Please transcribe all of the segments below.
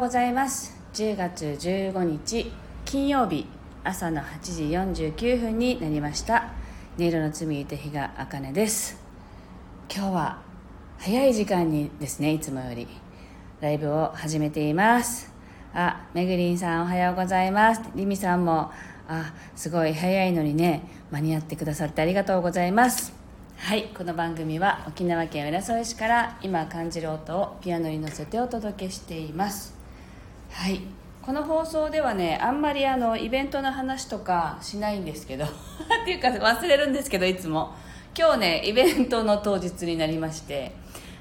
うございます。10月15日金曜日朝の8時49分になりました。音色の罪と日が茜です。今日は早い時間にですねいつもよりライブを始めています。あめぐりんさんおはようございます。りみさんもあすごい早いのにね間に合ってくださってありがとうございます。はいこの番組は沖縄県浦添市から今感じる音をピアノに乗せてお届けしています。はい。この放送ではねあんまりあのイベントの話とかしないんですけど っていうか忘れるんですけどいつも。今日ねイベントの当日になりまして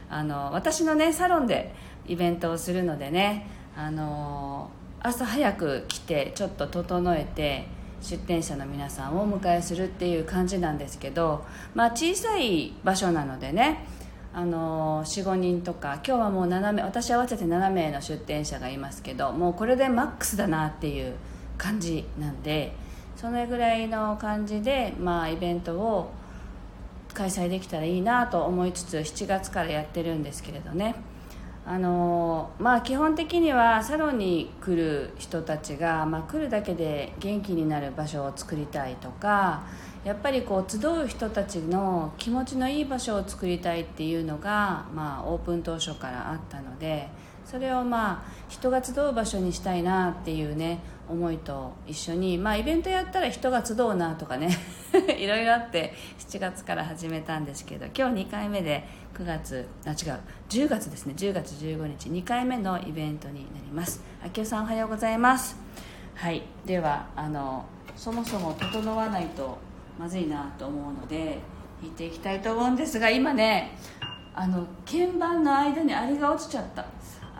あの私のねサロンでイベントをするのでねあの朝早く来てちょっと整えて出店者の皆さんをお迎えするっていう感じなんですけど、まあ、小さい場所なのでねあの45人とか今日はもう7名私合わせて7名の出店者がいますけどもうこれでマックスだなっていう感じなんでそれぐらいの感じで、まあ、イベントを開催できたらいいなと思いつつ7月からやってるんですけれどね。あのまあ基本的にはサロンに来る人たちが、まあ、来るだけで元気になる場所を作りたいとかやっぱりこう集う人たちの気持ちのいい場所を作りたいっていうのが、まあ、オープン当初からあったのでそれをまあ人が集う場所にしたいなっていうね思いと一緒に、まあ、イベントやったら人が集うなとかね いろいろあって7月から始めたんですけど今日2回目で9月あ違う10月ですね10月15日2回目のイベントになります。明夫さんおはようございます。はいではあのそもそも整わないとまずいなと思うので弾いていきたいと思うんですが今ねあの鍵盤の間にアリが落ちちゃった。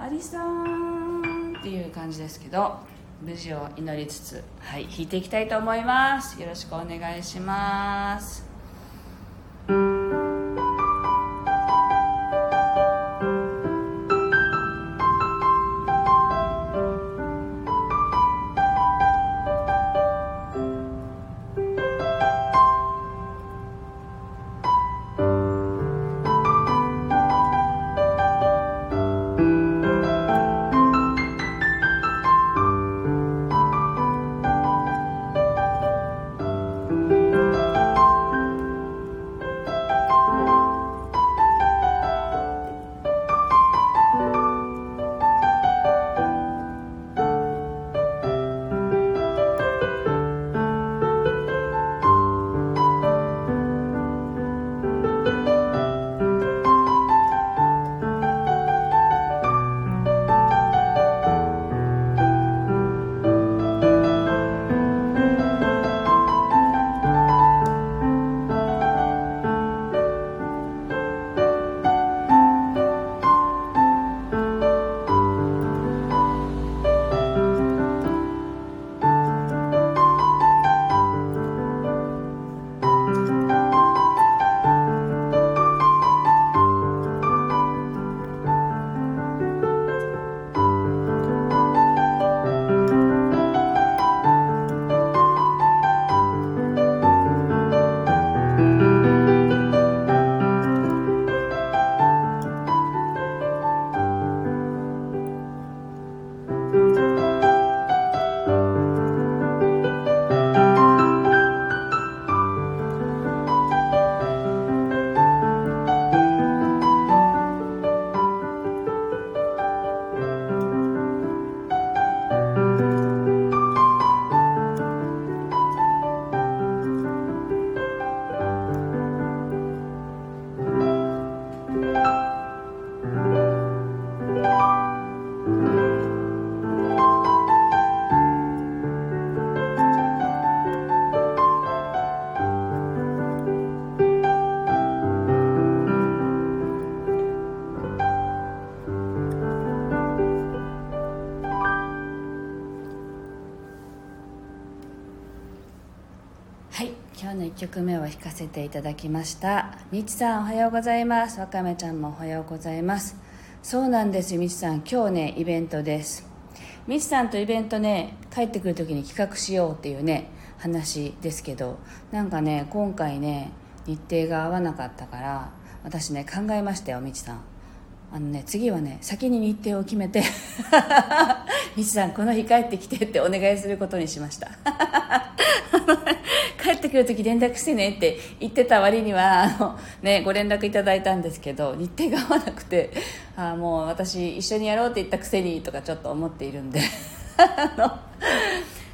アリさんっていう感じですけど無事を祈りつつはい弾いていきたいと思います。よろしくお願いします。はい。今日の1曲目を弾かせていただきました。みちさんおはようございます。わかめちゃんもおはようございます。そうなんですみちさん。今日ねイベントです。みちさんとイベントね帰ってくる時に企画しようっていうね話ですけど。なんかね今回ね日程が合わなかったから私ね考えましたよみちさん。あのね次はね先に日程を決めて「みちさんこの日帰ってきて」ってお願いすることにしました。ってくる時連絡してねって言ってた割にはあの、ね、ご連絡いただいたんですけど日程が合わなくてあもう私一緒にやろうって言ったくせにとかちょっと思っているんで。あの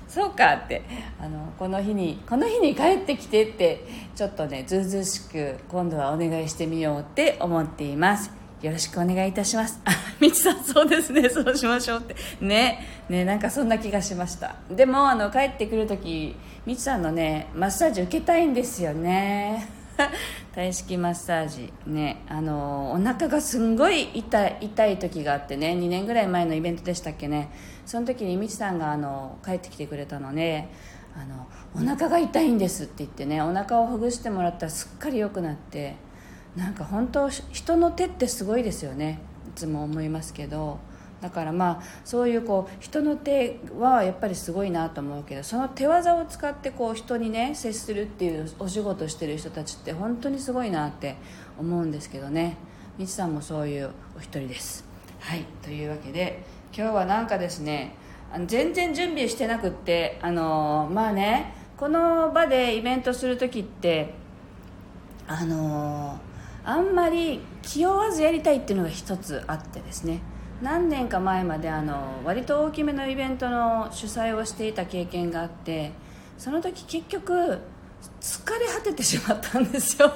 そうかって。あのこの日にこの日に帰ってきてってちょっとねずうずうしく今度はお願いしてみようって思っています。よろしくお願いいたします。あみちさんそうですね。そうしましょうって。ね。ねなんかそんな気がしました。でもあの帰ってくる時みちさんのねマッサージ受けたいんですよね。体式マッサージ。ねあのお腹がすんごい痛い痛い時があってね2年ぐらい前のイベントでしたっけね。その時にみちさんがあの帰ってきてくれたのであのお腹が痛いんですって言ってねお腹をほぐしてもらったらすっかり良くなってなんか本当人の手ってすごいですよね。いつも思いますけど。だからまあそういうこう人の手はやっぱりすごいなと思うけどその手技を使ってこう人にね接するっていうお仕事してる人たちって本当にすごいなって思うんですけどね。みちさんもそういうお一人です。はい。というわけで今日はなんかですねあの全然準備してなくってあのまあねこの場でイベントする時ってあのあんまり気負わずやりたいっていうのが一つあってですね。何年か前まであの割と大きめのイベントの主催をしていた経験があってその時結局疲れ果ててしまったんですよ。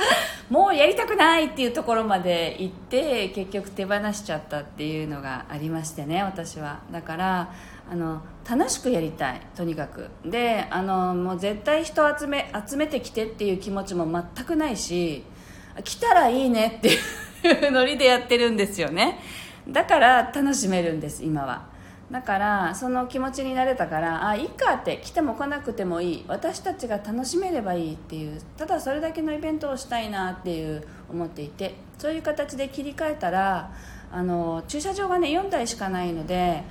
もうやりたくないっていうところまで行って結局手放しちゃったっていうのがありましてね私は。だからあの楽しくやりたい。とにかく。であのもう絶対人集め集めてきてっていう気持ちも全くないし来たらいいねっていう ノリでやってるんですよね。だから楽しめるんです今は。だからその気持ちになれたからあいいかって来ても来なくてもいい。私たちが楽しめればいいっていうただそれだけのイベントをしたいなっていう思っていてそういう形で切り替えたらあの駐車場がね4台しかないので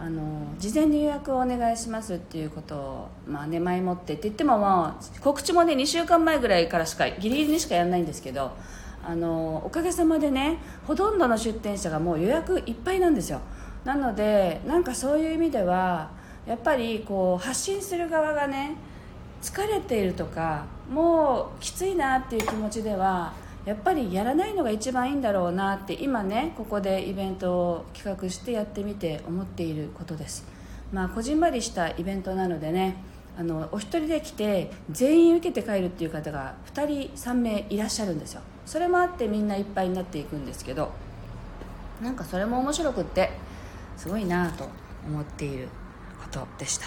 あの事前に予約をお願いしますっていうことを、まあね、前もってって言っても、まあ、告知もね2週間前ぐらいからしかギリギリにしかやらないんですけどあのおかげさまでねほとんどの出店者がもう予約いっぱいなんですよ。なのでなんかそういう意味ではやっぱりこう発信する側がね疲れているとかもうきついなっていう気持ちではやっぱりやらないのが一番いいんだろうなって今ねここでイベントを企画してやってみて思っていることです。まあこじんまりしたイベントなのでねあのお一人で来て全員受けて帰るっていう方が2人3名いらっしゃるんですよ。それもあってみんないっぱいになっていくんですけど。なんかそれも面白くってすごいなと思っていることでした。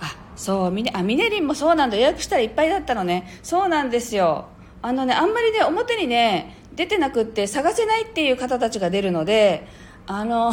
あそうミネあミネリンもそうなんだ。予約したらいっぱいだったのね。そうなんですよ。あのねあんまりね表にね出てなくって探せないっていう方たちが出るのであの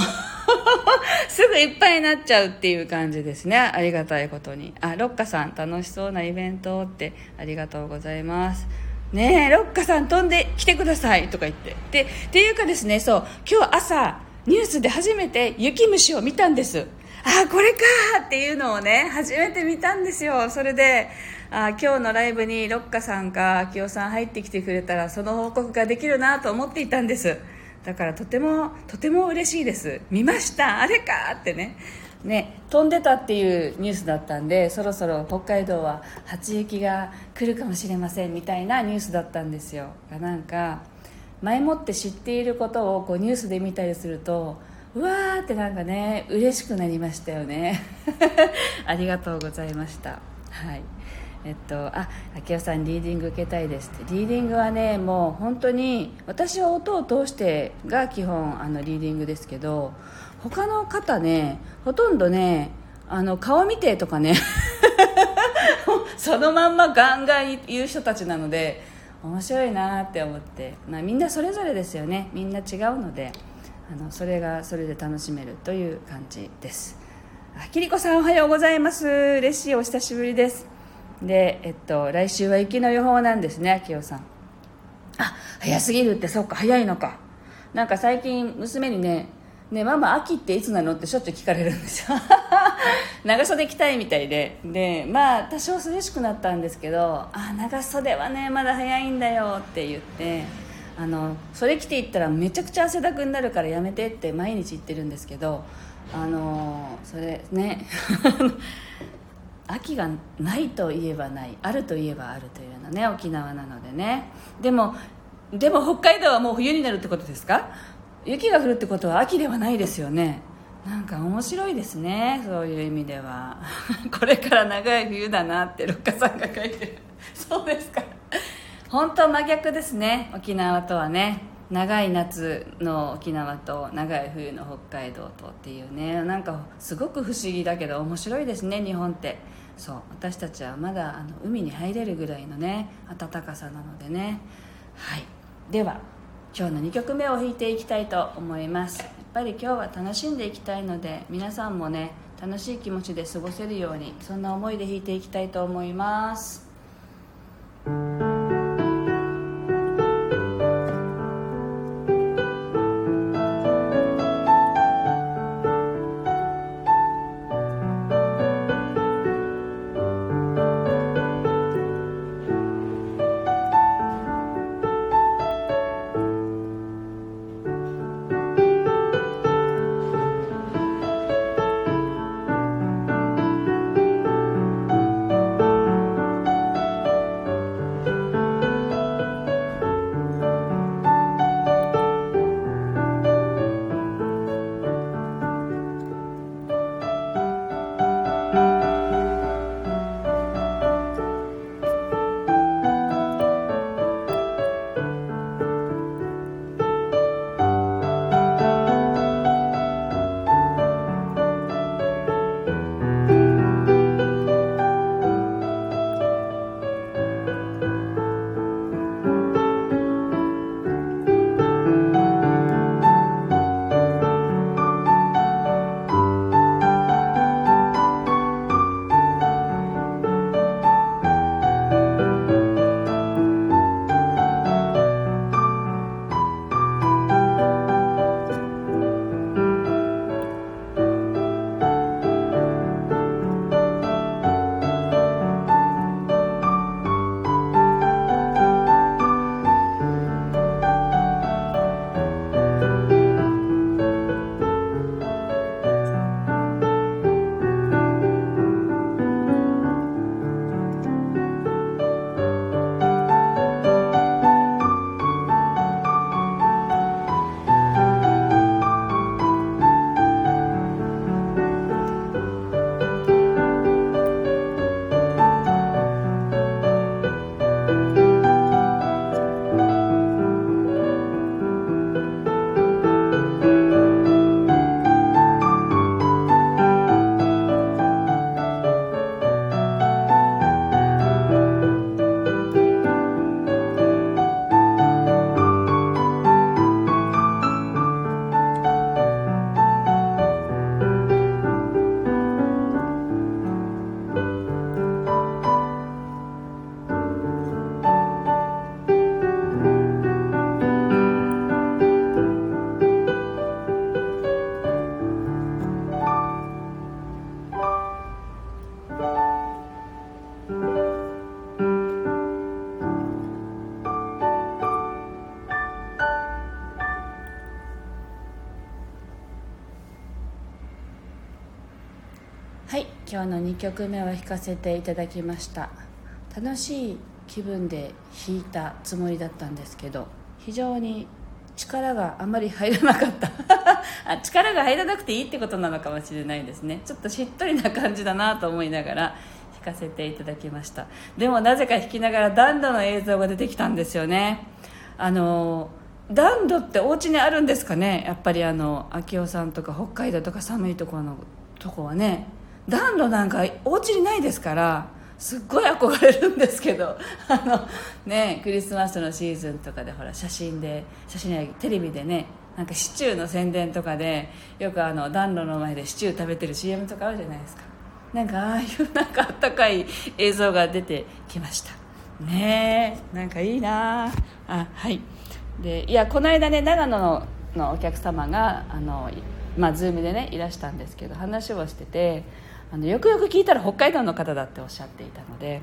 すぐいっぱいになっちゃうっていう感じですね。ありがたいことに。あロッカさん楽しそうなイベントってありがとうございます。ねえロッカさん飛んできてください。とか言って。でっていうかですねそう今日朝ニュースで初めて雪虫を見たんです。あこれかっていうのをね初めて見たんですよ。それであ今日のライブにロッカさんか明夫さん入ってきてくれたらその報告ができるなと思っていたんです。だからとてもとても嬉しいです。見ました？あれか？ってね。ね飛んでたっていうニュースだったんでそろそろ北海道は初雪が来るかもしれませんみたいなニュースだったんですよ。なんか前もって知っていることをこうニュースで見たりするとうわーってなんかね嬉しくなりましたよね。ありがとうございました。はい。えっと、あ明夫さんリーディング受けたいですって。リーディングはねもう本当に私は音を通してが基本あのリーディングですけど他の方ねほとんどねあの顔見てとかね そのまんまガンガン言う人たちなので面白いなって思って、まあ、みんなそれぞれですよね。みんな違うのであのそれがそれで楽しめるという感じです。あきりこさんおはようございます。嬉しいお久しぶりです。でえっと来週は雪の予報なんですねあきおさん。あ早すぎるってそっか早いのか。なんか最近娘にねねママ秋っていつなの？ってしょっちゅう聞かれるんですよ。長袖着たいみたいで。でまあ多少涼しくなったんですけどあ長袖はねまだ早いんだよって言って。あのそれ着ていったらめちゃくちゃ汗だくになるからやめてって毎日言ってるんですけどあのそれね。秋がないといえばないあるといえばあるというようなね沖縄なのでね。でもでも北海道はもう冬になるってことですか？雪が降るってことは秋ではないですよね。なんか面白いですねそういう意味では。これから長い冬だなって六花さんが書いてる。そうですか。本当真逆ですね沖縄とはね。長い夏の沖縄と長い冬の北海道とっていうねなんかすごく不思議だけど面白いですね日本って。そう私たちはまだあの海に入れるぐらいのね暖かさなのでね。はい。では今日の2曲目を弾いていきたいと思います。やっぱり今日は楽しんでいきたいので皆さんもね楽しい気持ちで過ごせるようにそんな思いで弾いていきたいと思います。今日の2曲目を弾かせていただきました。楽しい気分で弾いたつもりだったんですけど非常に力があまり入らなかった。あ力が入らなくていいってことなのかもしれないですね。ちょっとしっとりな感じだなと思いながら弾かせていただきました。でもなぜか弾きながら暖炉の映像が出てきたんですよね。あの暖炉ってお家にあるんですかね？やっぱりあの秋夫さんとか北海道とか寒いところのとこはね。暖炉なんかお家にないですからすっごい憧れるんですけど あのねクリスマスのシーズンとかでほら写真で写真やテレビでねなんかシチューの宣伝とかでよくあの暖炉の前でシチュー食べてる CM とかあるじゃないですか。なんかああいうなんかあったかい映像が出てきました。ねえなんかいいな。あはい。でいやこの間ね長野ののお客様があのまあ、ズームでねいらしたんですけど話をしててあのよくよく聞いたら北海道の方だっておっしゃっていたので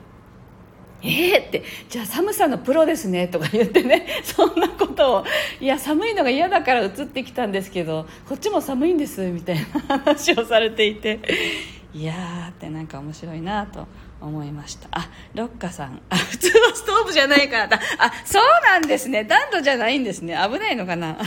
えー、ってじゃあ寒さのプロですねとか言ってね そんなことをいや寒いのが嫌だから移ってきたんですけどこっちも寒いんですみたいな話をされていていやーってなんか面白いなと思いました。あロッカさん。あ普通のストーブじゃないからだ。あそうなんですね。暖炉じゃないんですね。危ないのかな。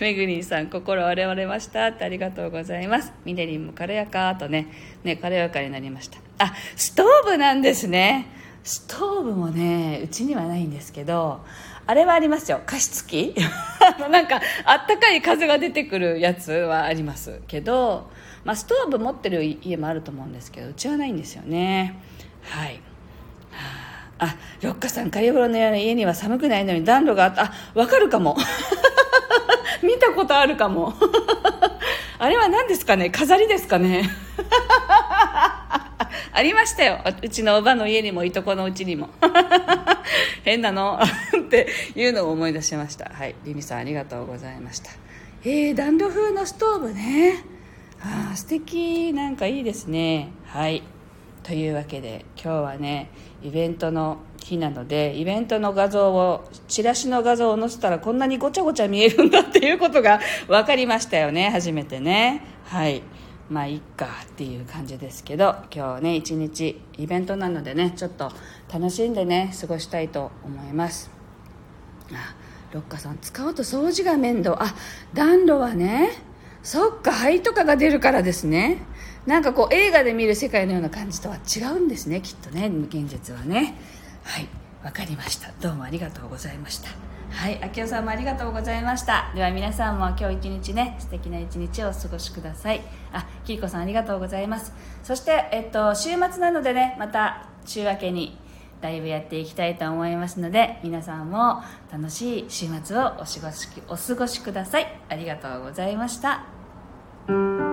めぐりんさん心割れ割れました。ってありがとうございます。みねりんも軽やかとね。ね軽やかになりました。あストーブなんですね。ストーブもねうちにはないんですけどあれはありますよ。加湿器。なんかあったかい風が出てくるやつはありますけどまあ、ストーブ持ってる家もあると思うんですけどうちはないんですよね。はい。あ。ロッカさんカリフォルニアの家には寒くないのに暖炉があった。あ分かるかも。見たことあるかも。あれは何ですかね？飾りですかね？ありましたよ。うちのおばの家にもいとこのうちにも。変なの？っていうのを思い出しました。はい。リミさんありがとうございました。えー、暖炉風のストーブね。あ素敵なんかいいですね。はい。というわけで今日はねイベントの日なのでイベントの画像をチラシの画像を載せたらこんなにごちゃごちゃ見えるんだっていうことが 分かりましたよね。初めてね。はい。まあいっかっていう感じですけど今日ね一日イベントなのでねちょっと楽しんでね過ごしたいと思います。あロッカさん使うと掃除が面倒。あ暖炉はねそっか灰とかが出るからですね。なんかこう映画で見る世界のような感じとは違うんですねきっとね現実はね。はいわかりました。どうもありがとうございました。はい明夫さんもありがとうございました。では皆さんも今日一日ね素敵な一日をお過ごしください。あきりこさんありがとうございます。そしてえっと週末なのでねまた週明けにライブやっていきたいと思いますので皆さんも楽しい週末をお過ごしお過ごしください。ありがとうございました。thank you